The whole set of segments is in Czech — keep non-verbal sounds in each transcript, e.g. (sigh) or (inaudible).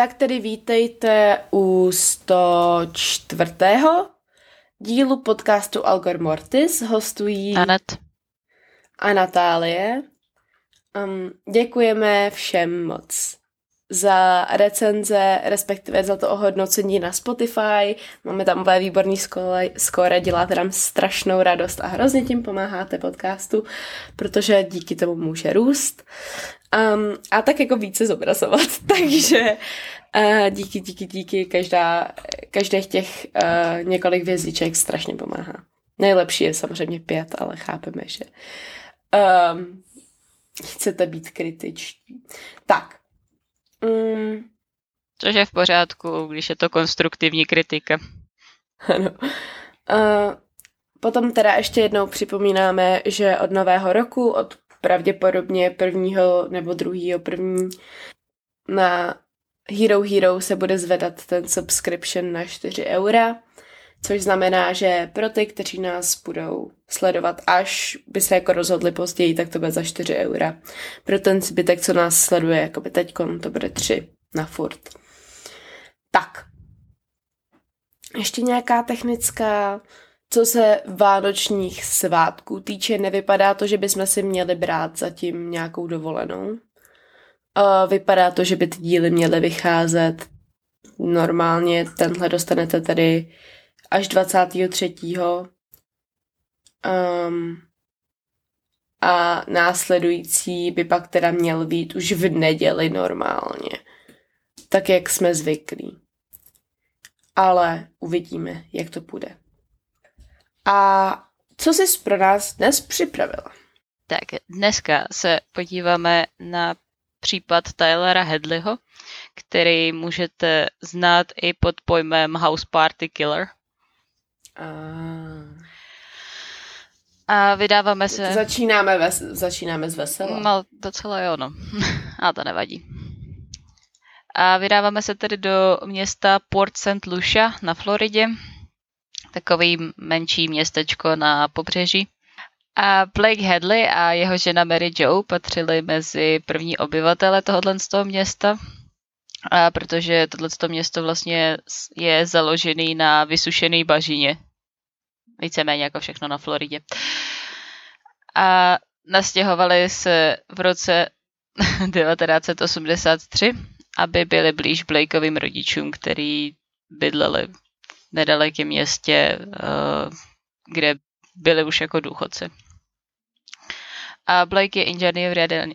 Tak tedy vítejte u 104. dílu podcastu Algor Mortis. Hostují Anet a Natálie. Um, děkujeme všem moc za recenze, respektive za to ohodnocení na Spotify. Máme tam úplně výborný skore, děláte nám strašnou radost a hrozně tím pomáháte podcastu, protože díky tomu může růst. Um, a tak jako více zobrazovat, (laughs) takže uh, díky, díky, díky, každá, každých těch uh, několik vězdiček strašně pomáhá. Nejlepší je samozřejmě pět, ale chápeme, že um, chcete být kritičtí. Tak. Um, Což je v pořádku, když je to konstruktivní kritika. Ano. Uh, potom teda ještě jednou připomínáme, že od nového roku, od pravděpodobně prvního nebo druhého první na Hero Hero se bude zvedat ten subscription na 4 eura, což znamená, že pro ty, kteří nás budou sledovat, až by se jako rozhodli později, tak to bude za 4 eura. Pro ten zbytek, co nás sleduje, jako by teď to bude 3 na furt. Tak. Ještě nějaká technická co se vánočních svátků týče, nevypadá to, že bychom si měli brát zatím nějakou dovolenou. Vypadá to, že by ty díly měly vycházet normálně. Tenhle dostanete tady až 23. Um, a následující by pak teda měl být už v neděli normálně. Tak, jak jsme zvyklí. Ale uvidíme, jak to bude. A co jsi pro nás dnes připravila? Tak dneska se podíváme na případ Tylera Hedleyho, který můžete znát i pod pojmem House Party Killer. A, a vydáváme se... Začínáme, ves... Začínáme z vesela. No, docela jo, no. (laughs) a to nevadí. A vydáváme se tedy do města Port St. Lucia na Floridě, takový menší městečko na pobřeží. A Blake Hadley a jeho žena Mary Jo patřili mezi první obyvatele tohoto z toho města, a protože tohle město vlastně je založený na vysušený bažině. Víceméně jako všechno na Floridě. A nastěhovali se v roce (laughs) 1983, aby byli blíž Blakeovým rodičům, který bydleli v nedalekém městě, eh, kde byli už jako důchodci. A Blake je inženýr v, jaderní,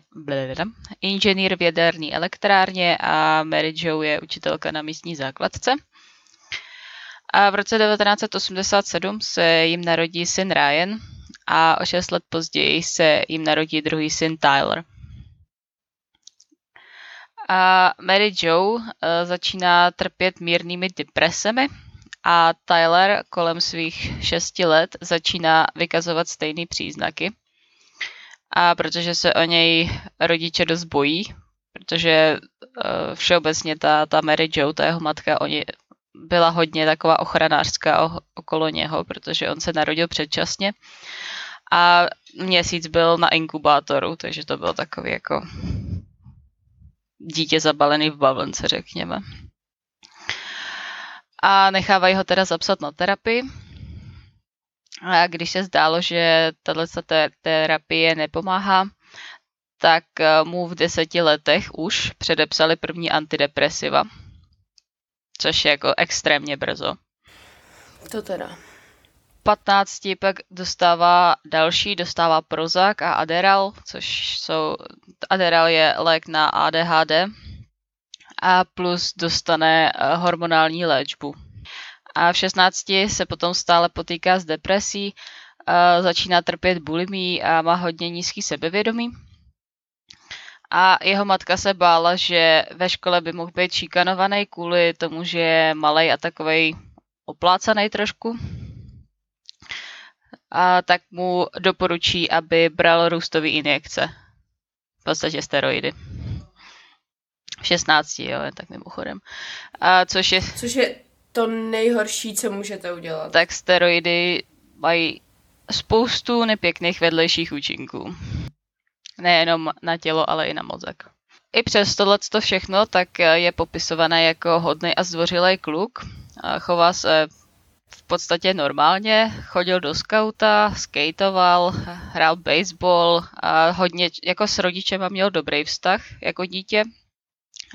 inženýr v jaderní elektrárně a Mary Jo je učitelka na místní základce. A v roce 1987 se jim narodí syn Ryan a o šest let později se jim narodí druhý syn Tyler. A Mary Jo uh, začíná trpět mírnými depresemi a Tyler kolem svých šesti let začíná vykazovat stejné příznaky. A protože se o něj rodiče dost bojí, protože uh, všeobecně ta, ta Mary Jo, ta jeho matka, oni byla hodně taková ochranářská okolo něho, protože on se narodil předčasně. A měsíc byl na inkubátoru, takže to bylo takový jako dítě zabalený v bavlnce, řekněme. A nechávají ho teda zapsat na terapii. A když se zdálo, že tato terapie nepomáhá, tak eh, mu v deseti letech už předepsali první antidepresiva, což je jako extrémně brzo. To teda. 15 pak dostává další, dostává Prozac a Adderall, což jsou, Adderall je lék na ADHD, a plus dostane eh, hormonální léčbu. A v 16 se potom stále potýká s depresí, začíná trpět bulimí a má hodně nízký sebevědomí. A jeho matka se bála, že ve škole by mohl být šikanovaný kvůli tomu, že je malý a takový oplácaný trošku. A tak mu doporučí, aby bral růstové injekce. V podstatě steroidy. V 16, jo, tak mimochodem. A což je... Což je to nejhorší, co můžete udělat. Tak steroidy mají spoustu nepěkných vedlejších účinků. Nejenom na tělo, ale i na mozek. I přes tohle všechno tak je popisované jako hodný a zdvořilý kluk. A chová se v podstatě normálně, chodil do skauta, skateoval, hrál baseball a hodně, jako s rodičem měl dobrý vztah jako dítě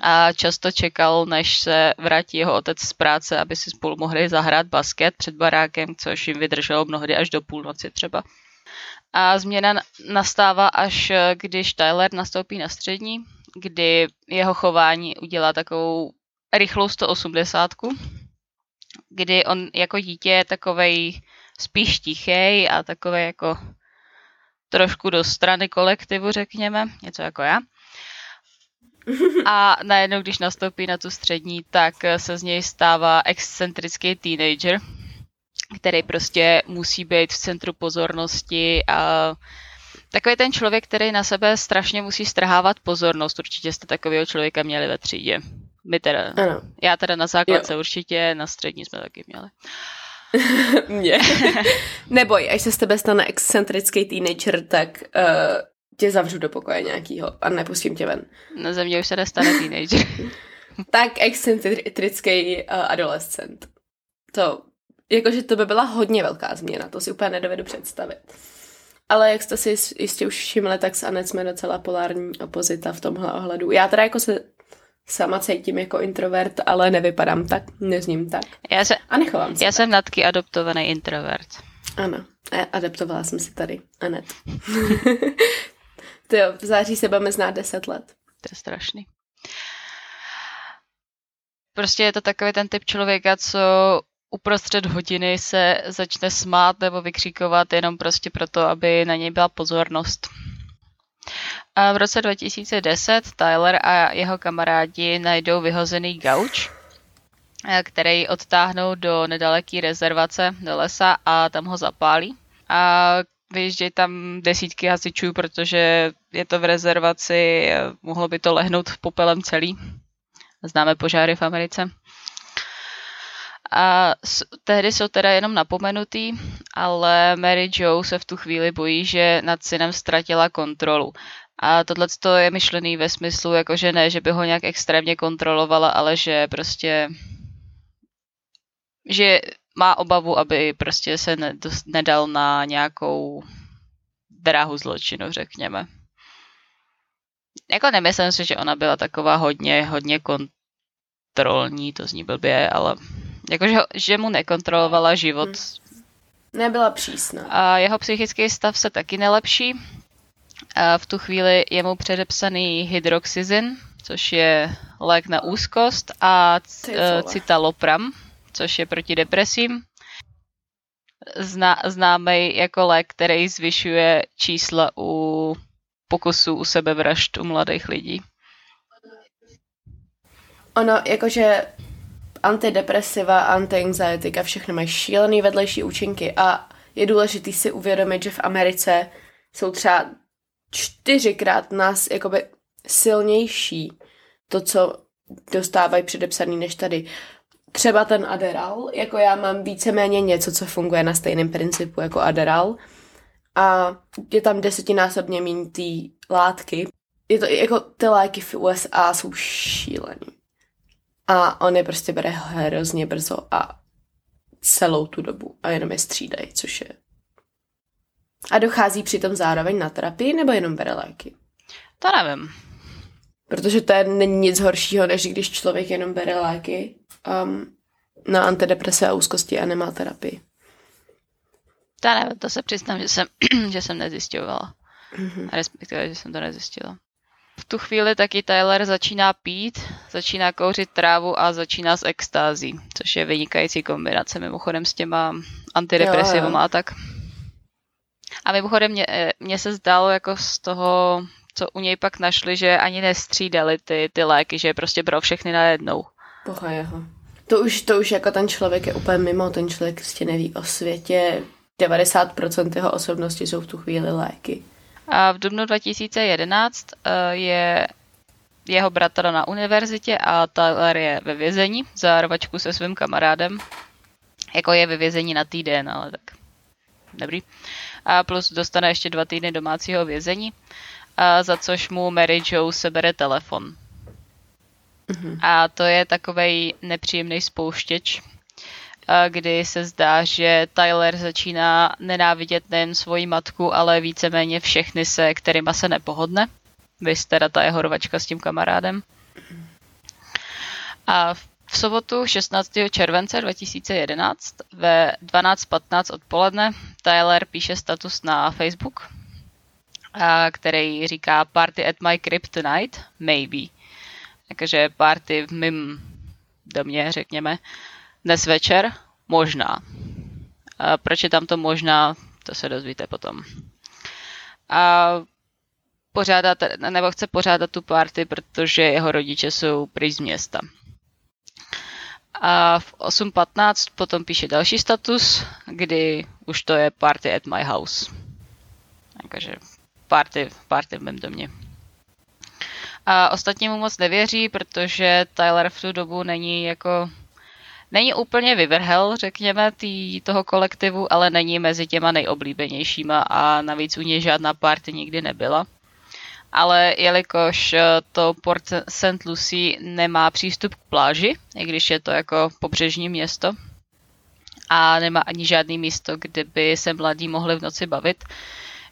a často čekal, než se vrátí jeho otec z práce, aby si spolu mohli zahrát basket před barákem, což jim vydrželo mnohdy až do půlnoci třeba. A změna nastává až když Tyler nastoupí na střední, kdy jeho chování udělá takovou rychlou 180, kdy on jako dítě je takovej spíš tichý a takový jako trošku do strany kolektivu, řekněme, něco jako já. A najednou, když nastoupí na tu střední, tak se z něj stává excentrický teenager, který prostě musí být v centru pozornosti a takový ten člověk, který na sebe strašně musí strhávat pozornost. Určitě jste takového člověka měli ve třídě. My teda. Ano. Já teda na základce jo. určitě, na střední jsme taky měli. (laughs) Mě. (laughs) Neboj, až se z tebe stane excentrický teenager, tak uh, tě zavřu do pokoje nějakýho a nepustím tě ven. Na země už se nestane teenager. (laughs) tak excentrický uh, adolescent. To, jakože to by byla hodně velká změna, to si úplně nedovedu představit. Ale jak jste si jistě už všimli, tak s Anet jsme docela polární opozita v tomhle ohledu. Já teda jako se sama cítím jako introvert, ale nevypadám tak, nezním tak. Já se, a nechovám se Já tak. jsem natky adoptovaný introvert. Ano, adaptovala jsem si tady, Anet. (laughs) to jo, v září se budeme znát 10 let. To je strašný. Prostě je to takový ten typ člověka, co uprostřed hodiny se začne smát nebo vykřikovat jenom prostě proto, aby na něj byla pozornost. A v roce 2010 Tyler a jeho kamarádi najdou vyhozený gauč, který odtáhnou do nedaleké rezervace do lesa a tam ho zapálí. A vyjíždějí tam desítky hasičů, protože je to v rezervaci, mohlo by to lehnout popelem celý. Známe požáry v Americe. A tehdy jsou teda jenom napomenutý, ale Mary Jo se v tu chvíli bojí, že nad synem ztratila kontrolu. A tohle je myšlený ve smyslu, jako že ne, že by ho nějak extrémně kontrolovala, ale že prostě že má obavu, aby prostě se nedal na nějakou dráhu zločinu, řekněme. Jako nemyslím si, že ona byla taková hodně, hodně kontrolní, to zní blbě, ale jakože že mu nekontrolovala život. Hmm. Nebyla přísná. A jeho psychický stav se taky nelepší. A v tu chvíli je mu předepsaný hydroxyzin, což je lék na úzkost, a citalopram, což je proti depresím. Zná, známý jako lék, který zvyšuje čísla u pokusů u sebevražd u mladých lidí. Ono, jakože antidepresiva, antianxietika, všechno mají šílený vedlejší účinky a je důležité si uvědomit, že v Americe jsou třeba čtyřikrát nás jakoby silnější to, co dostávají předepsaný než tady. Třeba ten Aderal, jako já mám víceméně něco, co funguje na stejném principu jako Aderal a je tam desetinásobně méně té látky. Je to jako ty léky v USA jsou šílený. A on je prostě bere hrozně brzo a celou tu dobu a jenom je střídají, což je. A dochází přitom zároveň na terapii nebo jenom bere léky? To nevím. Protože to je, není nic horšího, než když člověk jenom bere léky um, na antideprese a úzkosti a nemá terapii. To nevím, to se přiznám, že jsem, (clears throat) že jsem nezjišťovala. Mm-hmm. Respektive, že jsem to nezjistila v tu chvíli taky Tyler začíná pít, začíná kouřit trávu a začíná s extází, což je vynikající kombinace mimochodem s těma antidepresivama a tak. A mimochodem mě, mně se zdálo jako z toho co u něj pak našli, že ani nestřídali ty, ty léky, že je prostě pro všechny najednou. Boha jeho. To už, to už jako ten člověk je úplně mimo, ten člověk prostě neví o světě. 90% jeho osobnosti jsou v tu chvíli léky. A v dubnu 2011 eh, je jeho bratr na univerzitě a Tyler je ve vězení za rvačku se svým kamarádem. Jako je ve vězení na týden, ale tak dobrý. A plus dostane ještě dva týdny domácího vězení, a za což mu Mary Jo sebere telefon. Mm-hmm. A to je takový nepříjemný spouštěč, kdy se zdá, že Tyler začíná nenávidět nejen svoji matku, ale víceméně všechny se, kterýma se nepohodne. Vy teda ta jeho rvačka s tím kamarádem. A v sobotu 16. července 2011 ve 12.15 odpoledne Tyler píše status na Facebook, který říká Party at my crib tonight, maybe. Takže party v mým domě, řekněme, dnes večer, možná. A proč je tam to možná, to se dozvíte potom. A pořádat, nebo chce pořádat tu party, protože jeho rodiče jsou pryč z města. A v 8.15 potom píše další status, kdy už to je party at my house. Takže party, party v mém domě. A ostatní mu moc nevěří, protože Tyler v tu dobu není jako není úplně vyvrhel, řekněme, tý, toho kolektivu, ale není mezi těma nejoblíbenějšíma a navíc u něj žádná party nikdy nebyla. Ale jelikož eh, to Port St. Lucie nemá přístup k pláži, i když je to jako pobřežní město, a nemá ani žádný místo, kde by se mladí mohli v noci bavit,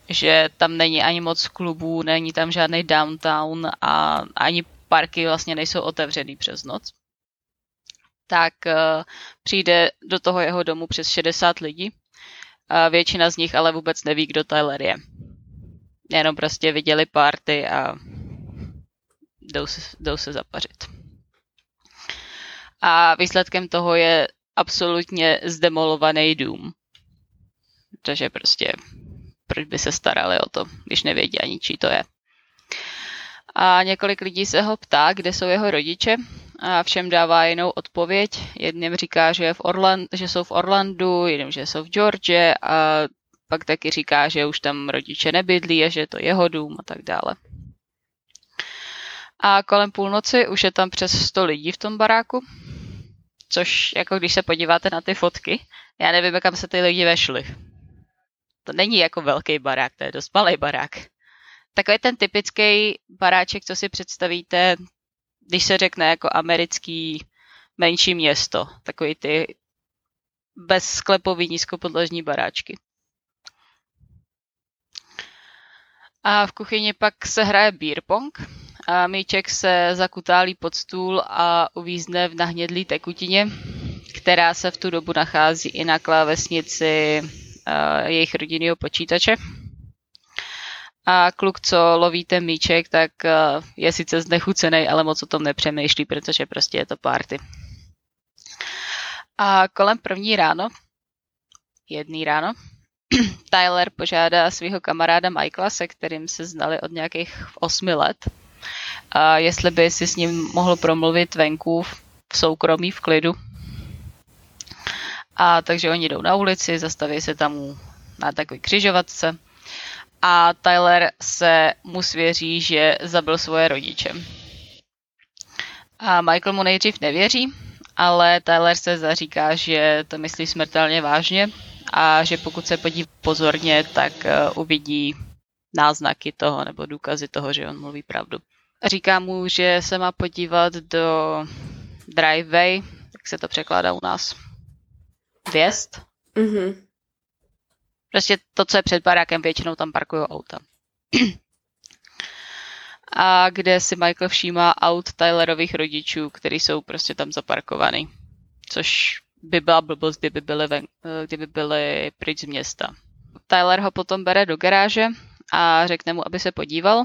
že tam není ani moc klubů, není tam žádný downtown a ani parky vlastně nejsou otevřený přes noc tak uh, přijde do toho jeho domu přes 60 lidí. Většina z nich ale vůbec neví, kdo Tyler je. Jenom prostě viděli party a jdou se, jdou se zapařit. A výsledkem toho je absolutně zdemolovaný dům. Takže prostě proč by se starali o to, když nevědí ani, čí to je. A několik lidí se ho ptá, kde jsou jeho rodiče a všem dává jinou odpověď. Jedním říká, že, je v Orland, že jsou v Orlandu, jiným, že jsou v George a pak taky říká, že už tam rodiče nebydlí a že je to jeho dům a tak dále. A kolem půlnoci už je tam přes 100 lidí v tom baráku, což jako když se podíváte na ty fotky, já nevím, kam se ty lidi vešli. To není jako velký barák, to je dost malý barák. Takový ten typický baráček, co si představíte, když se řekne jako americký menší město, takový ty bezsklepový nízkopodlažní baráčky. A v kuchyni pak se hraje beer pong a míček se zakutálí pod stůl a uvízne v nahnědlý tekutině, která se v tu dobu nachází i na klávesnici jejich rodinného počítače. A kluk, co loví ten míček, tak eh, je sice znechucený, ale moc o tom nepřemýšlí, protože prostě je to party. A kolem první ráno, jedný ráno, (clears throat) Tyler požádá svého kamaráda Michaela, se kterým se znali od nějakých osmi let, a jestli by si s ním mohl promluvit venku v soukromí, v klidu. A takže oni jdou na ulici, zastaví se tam na takový křižovatce a Tyler se mu svěří, že zabil svoje rodiče. A Michael mu nejdřív nevěří, ale Tyler se zaříká, že to myslí smrtelně vážně a že pokud se podí pozorně, tak uh, uvidí náznaky toho nebo důkazy toho, že on mluví pravdu. Říká mu, že se má podívat do driveway, jak se to překládá u nás. Vjezd. Mm-hmm. Prostě to, co je před barákem, většinou tam parkují auta. (clears throat) A kde si Michael všímá aut Tylerových rodičů, který jsou prostě tam zaparkovaný. Což by byla blbost, kdyby byly, ven, kdyby byly pryč z města. Tyler ho potom bere do garáže a řekne mu, aby se podíval.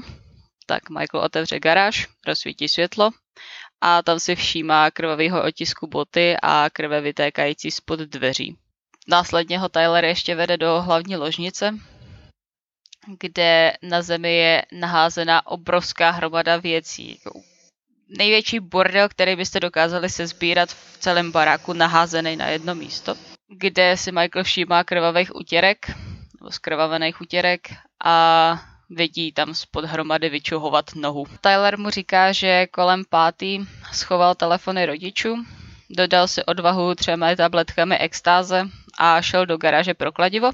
Tak Michael otevře garáž, rozsvítí světlo a tam si všímá krvavého otisku boty a krve vytékající spod dveří. Následně ho Tyler ještě vede do hlavní ložnice, kde na zemi je naházena obrovská hromada věcí. Největší bordel, který byste dokázali se sbírat v celém baráku, naházený na jedno místo, kde si Michael všímá krvavých utěrek, nebo skrvavených utěrek a vidí tam spod hromady vyčuhovat nohu. Tyler mu říká, že kolem pátý schoval telefony rodičů, dodal si odvahu třemi tabletkami extáze a šel do garáže pro kladivo,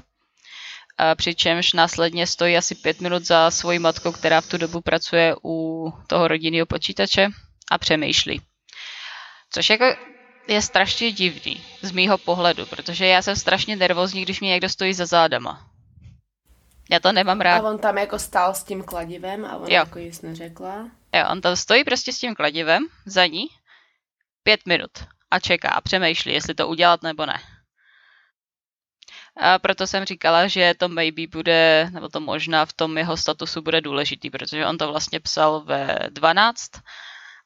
přičemž následně stojí asi pět minut za svojí matkou, která v tu dobu pracuje u toho rodinného počítače a přemýšlí. Což jako je strašně divný z mýho pohledu, protože já jsem strašně nervózní, když mě někdo stojí za zádama. Já to nemám rád. A on tam jako stál s tím kladivem a on jo. jako jsi neřekla. Jo, on tam stojí prostě s tím kladivem za ní pět minut a čeká a přemýšlí, jestli to udělat nebo ne. A proto jsem říkala, že to maybe bude, nebo to možná v tom jeho statusu bude důležitý, protože on to vlastně psal ve 12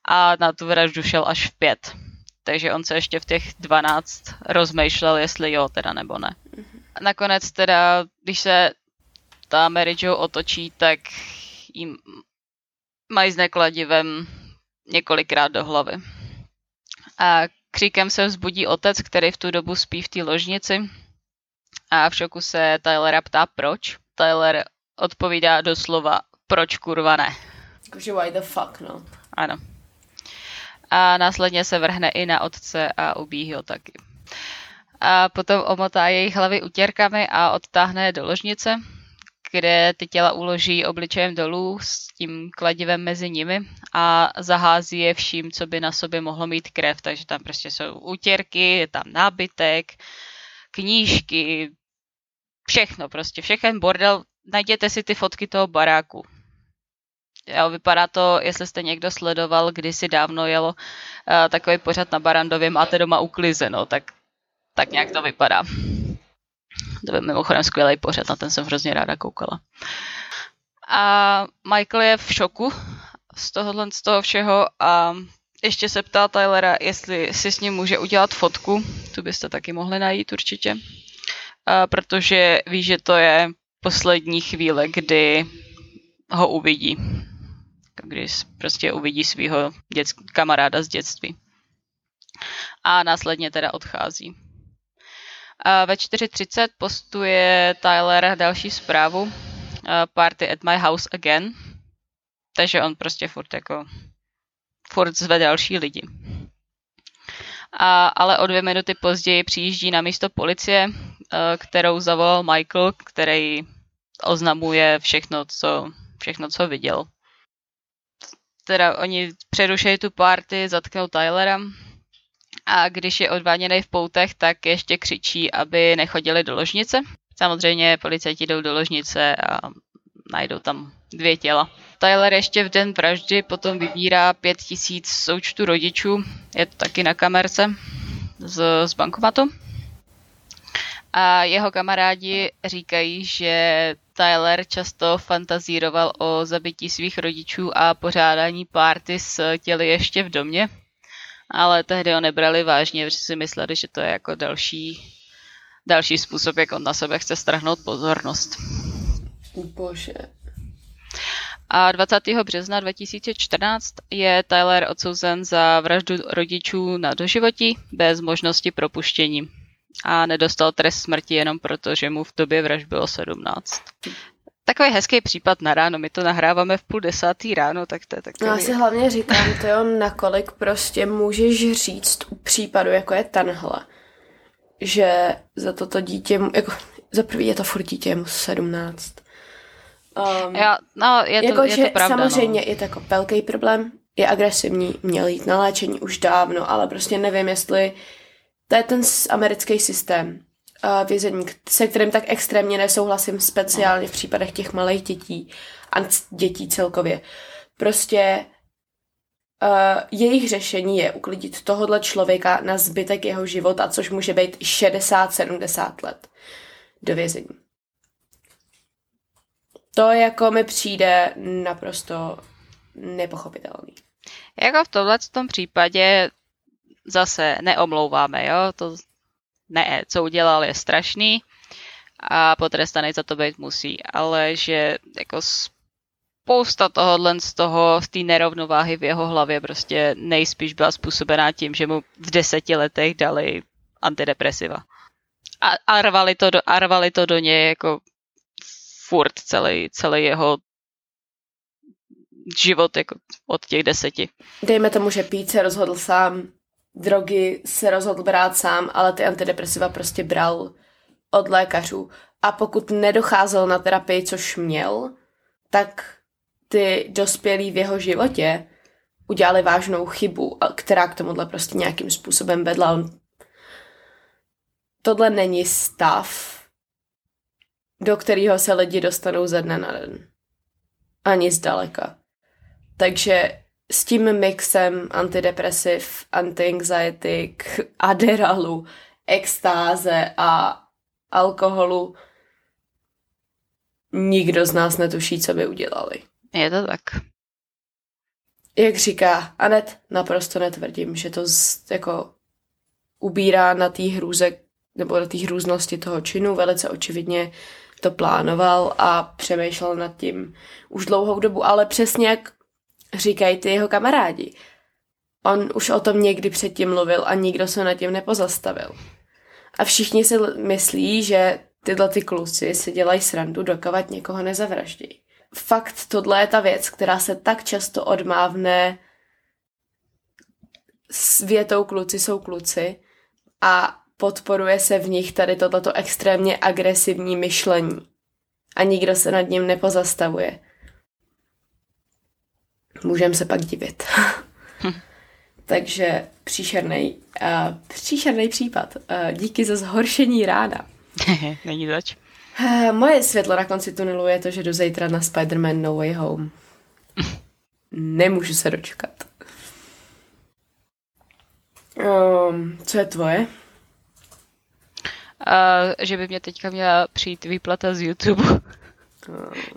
a na tu vraždu šel až v 5. Takže on se ještě v těch 12 rozmýšlel, jestli jo teda nebo ne. Mhm. Nakonec teda, když se ta Mary Jo otočí, tak jim mají s nekladivem několikrát do hlavy. A kříkem se vzbudí otec, který v tu dobu spí v té ložnici a v šoku se Tylera ptá proč. Tyler odpovídá doslova proč kurva ne. Jakože why the fuck no. Ano. A následně se vrhne i na otce a ubíjí ho taky. A potom omotá jejich hlavy utěrkami a odtáhne do ložnice, kde ty těla uloží obličejem dolů s tím kladivem mezi nimi a zahází je vším, co by na sobě mohlo mít krev. Takže tam prostě jsou útěrky, je tam nábytek, knížky, všechno prostě, všechen bordel. Najděte si ty fotky toho baráku. Jo, vypadá to, jestli jste někdo sledoval, kdysi dávno jelo uh, takový pořad na Barandově, máte doma uklizeno, tak, tak nějak to vypadá. To byl mimochodem skvělý pořad, na ten jsem hrozně ráda koukala. A Michael je v šoku z tohohle, z toho všeho a ještě se ptá Tylera, jestli si s ním může udělat fotku. Tu byste taky mohli najít určitě. A protože ví, že to je poslední chvíle, kdy ho uvidí. Když prostě uvidí svého kamaráda z dětství. A následně teda odchází. A ve 4.30 postuje Tyler další zprávu. Party at my house again. Takže on prostě furt jako furt zve další lidi. A, ale o dvě minuty později přijíždí na místo policie, kterou zavolal Michael, který oznamuje všechno, co, všechno, co viděl. Teda oni přerušejí tu party, zatknou Tylera a když je odváděný v poutech, tak ještě křičí, aby nechodili do ložnice. Samozřejmě policajti jdou do ložnice a najdou tam dvě těla. Tyler ještě v den vraždy potom vybírá pět tisíc součtu rodičů, je to taky na kamerce z, z bankomatu. A jeho kamarádi říkají, že Tyler často fantazíroval o zabití svých rodičů a pořádání párty s těly ještě v domě ale tehdy ho nebrali vážně, protože si mysleli, že to je jako další, další způsob, jak on na sebe chce strhnout pozornost. Bože. A 20. března 2014 je Tyler odsouzen za vraždu rodičů na doživotí bez možnosti propuštění a nedostal trest smrti jenom proto, že mu v době vražd bylo 17 takový hezký případ na ráno. My to nahráváme v půl desátý ráno, tak to je takový... No já si hlavně říkám, to jo, nakolik prostě můžeš říct u případu, jako je tenhle, že za toto dítě, jako za prvý je to furt dítě, je mu 17. Um, já, no, je to, jako, je to pravda, Samozřejmě no. je to jako velký problém, je agresivní, měl jít na léčení už dávno, ale prostě nevím, jestli to je ten americký systém uh, vězení, se kterým tak extrémně nesouhlasím, speciálně v případech těch malých dětí a dětí celkově. Prostě uh, jejich řešení je uklidit tohohle člověka na zbytek jeho života, což může být 60-70 let do vězení. To jako mi přijde naprosto nepochopitelný. Jako v tomhle tom případě zase neomlouváme, jo, to ne, co udělal je strašný, a potrestaný za to být musí, ale že jako spousta tohohle z toho, z té nerovnováhy v jeho hlavě prostě nejspíš byla způsobená tím, že mu v deseti letech dali antidepresiva. A, a rvali, to do, a rvali to do něj jako furt celý, celý jeho život jako od těch deseti. Dejme tomu, že pít se rozhodl sám, drogy se rozhodl brát sám, ale ty antidepresiva prostě bral od lékařů. A pokud nedocházel na terapii, což měl, tak ty dospělí v jeho životě udělali vážnou chybu, která k tomuhle prostě nějakým způsobem vedla. On... Tohle není stav, do kterého se lidi dostanou ze dne na den. Ani zdaleka. Takže s tím mixem antidepresiv, anti-anxiety, (laughs) aderalu, extáze a alkoholu nikdo z nás netuší, co by udělali. Je to tak. Jak říká Anet, naprosto netvrdím, že to z, jako ubírá na té hrůze nebo na té hrůznosti toho činu. Velice očividně to plánoval a přemýšlel nad tím už dlouhou dobu, ale přesně jak říkají ty jeho kamarádi. On už o tom někdy předtím mluvil a nikdo se nad tím nepozastavil. A všichni si myslí, že tyhle ty kluci si dělají srandu, dokovat někoho nezavraždí. Fakt tohle je ta věc, která se tak často odmávne s větou kluci jsou kluci a podporuje se v nich tady tohleto extrémně agresivní myšlení. A nikdo se nad ním nepozastavuje. Můžeme se pak divit. Hm. (laughs) Takže příšerný, uh, příšerný případ. Uh, díky za zhoršení rána. (laughs) Není zač. Uh, moje světlo na konci tunelu je to, že do zítra na Spider-Man No Way Home. Nemůžu se dočkat. Um, co je tvoje? Že by mě teďka měla přijít výplata z YouTube.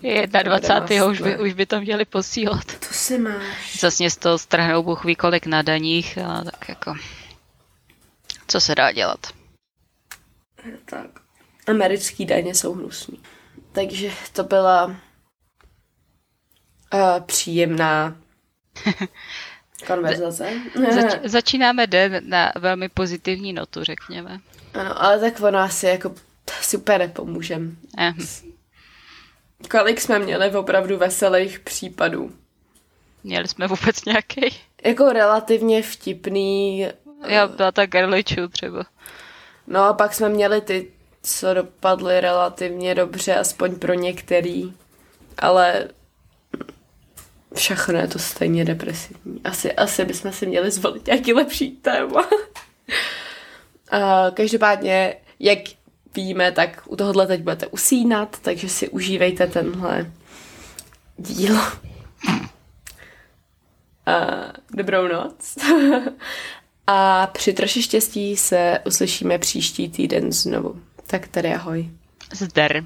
Je 21. Už by, už by to měli posílat. To si máš. Zase z toho strhnou Bůh ví kolik na daních, a tak jako... Co se dá dělat? Tak. Americký daně jsou hnusný. Takže to byla uh, příjemná (laughs) konverzace. Zač- začínáme den na velmi pozitivní notu, řekněme. Ano, ale tak ono asi jako super nepomůžem. Eh. Kolik jsme měli opravdu veselých případů? Měli jsme vůbec nějaký? Jako relativně vtipný. Já byla ta Gerličů třeba. No a pak jsme měli ty, co dopadly relativně dobře, aspoň pro některý. Ale všechno je to stejně depresivní. Asi, asi bychom si měli zvolit nějaký lepší téma. A každopádně, jak víme, tak u tohohle teď budete usínat, takže si užívejte tenhle díl. A dobrou noc. (laughs) A při troši štěstí se uslyšíme příští týden znovu. Tak tady ahoj. Zdar.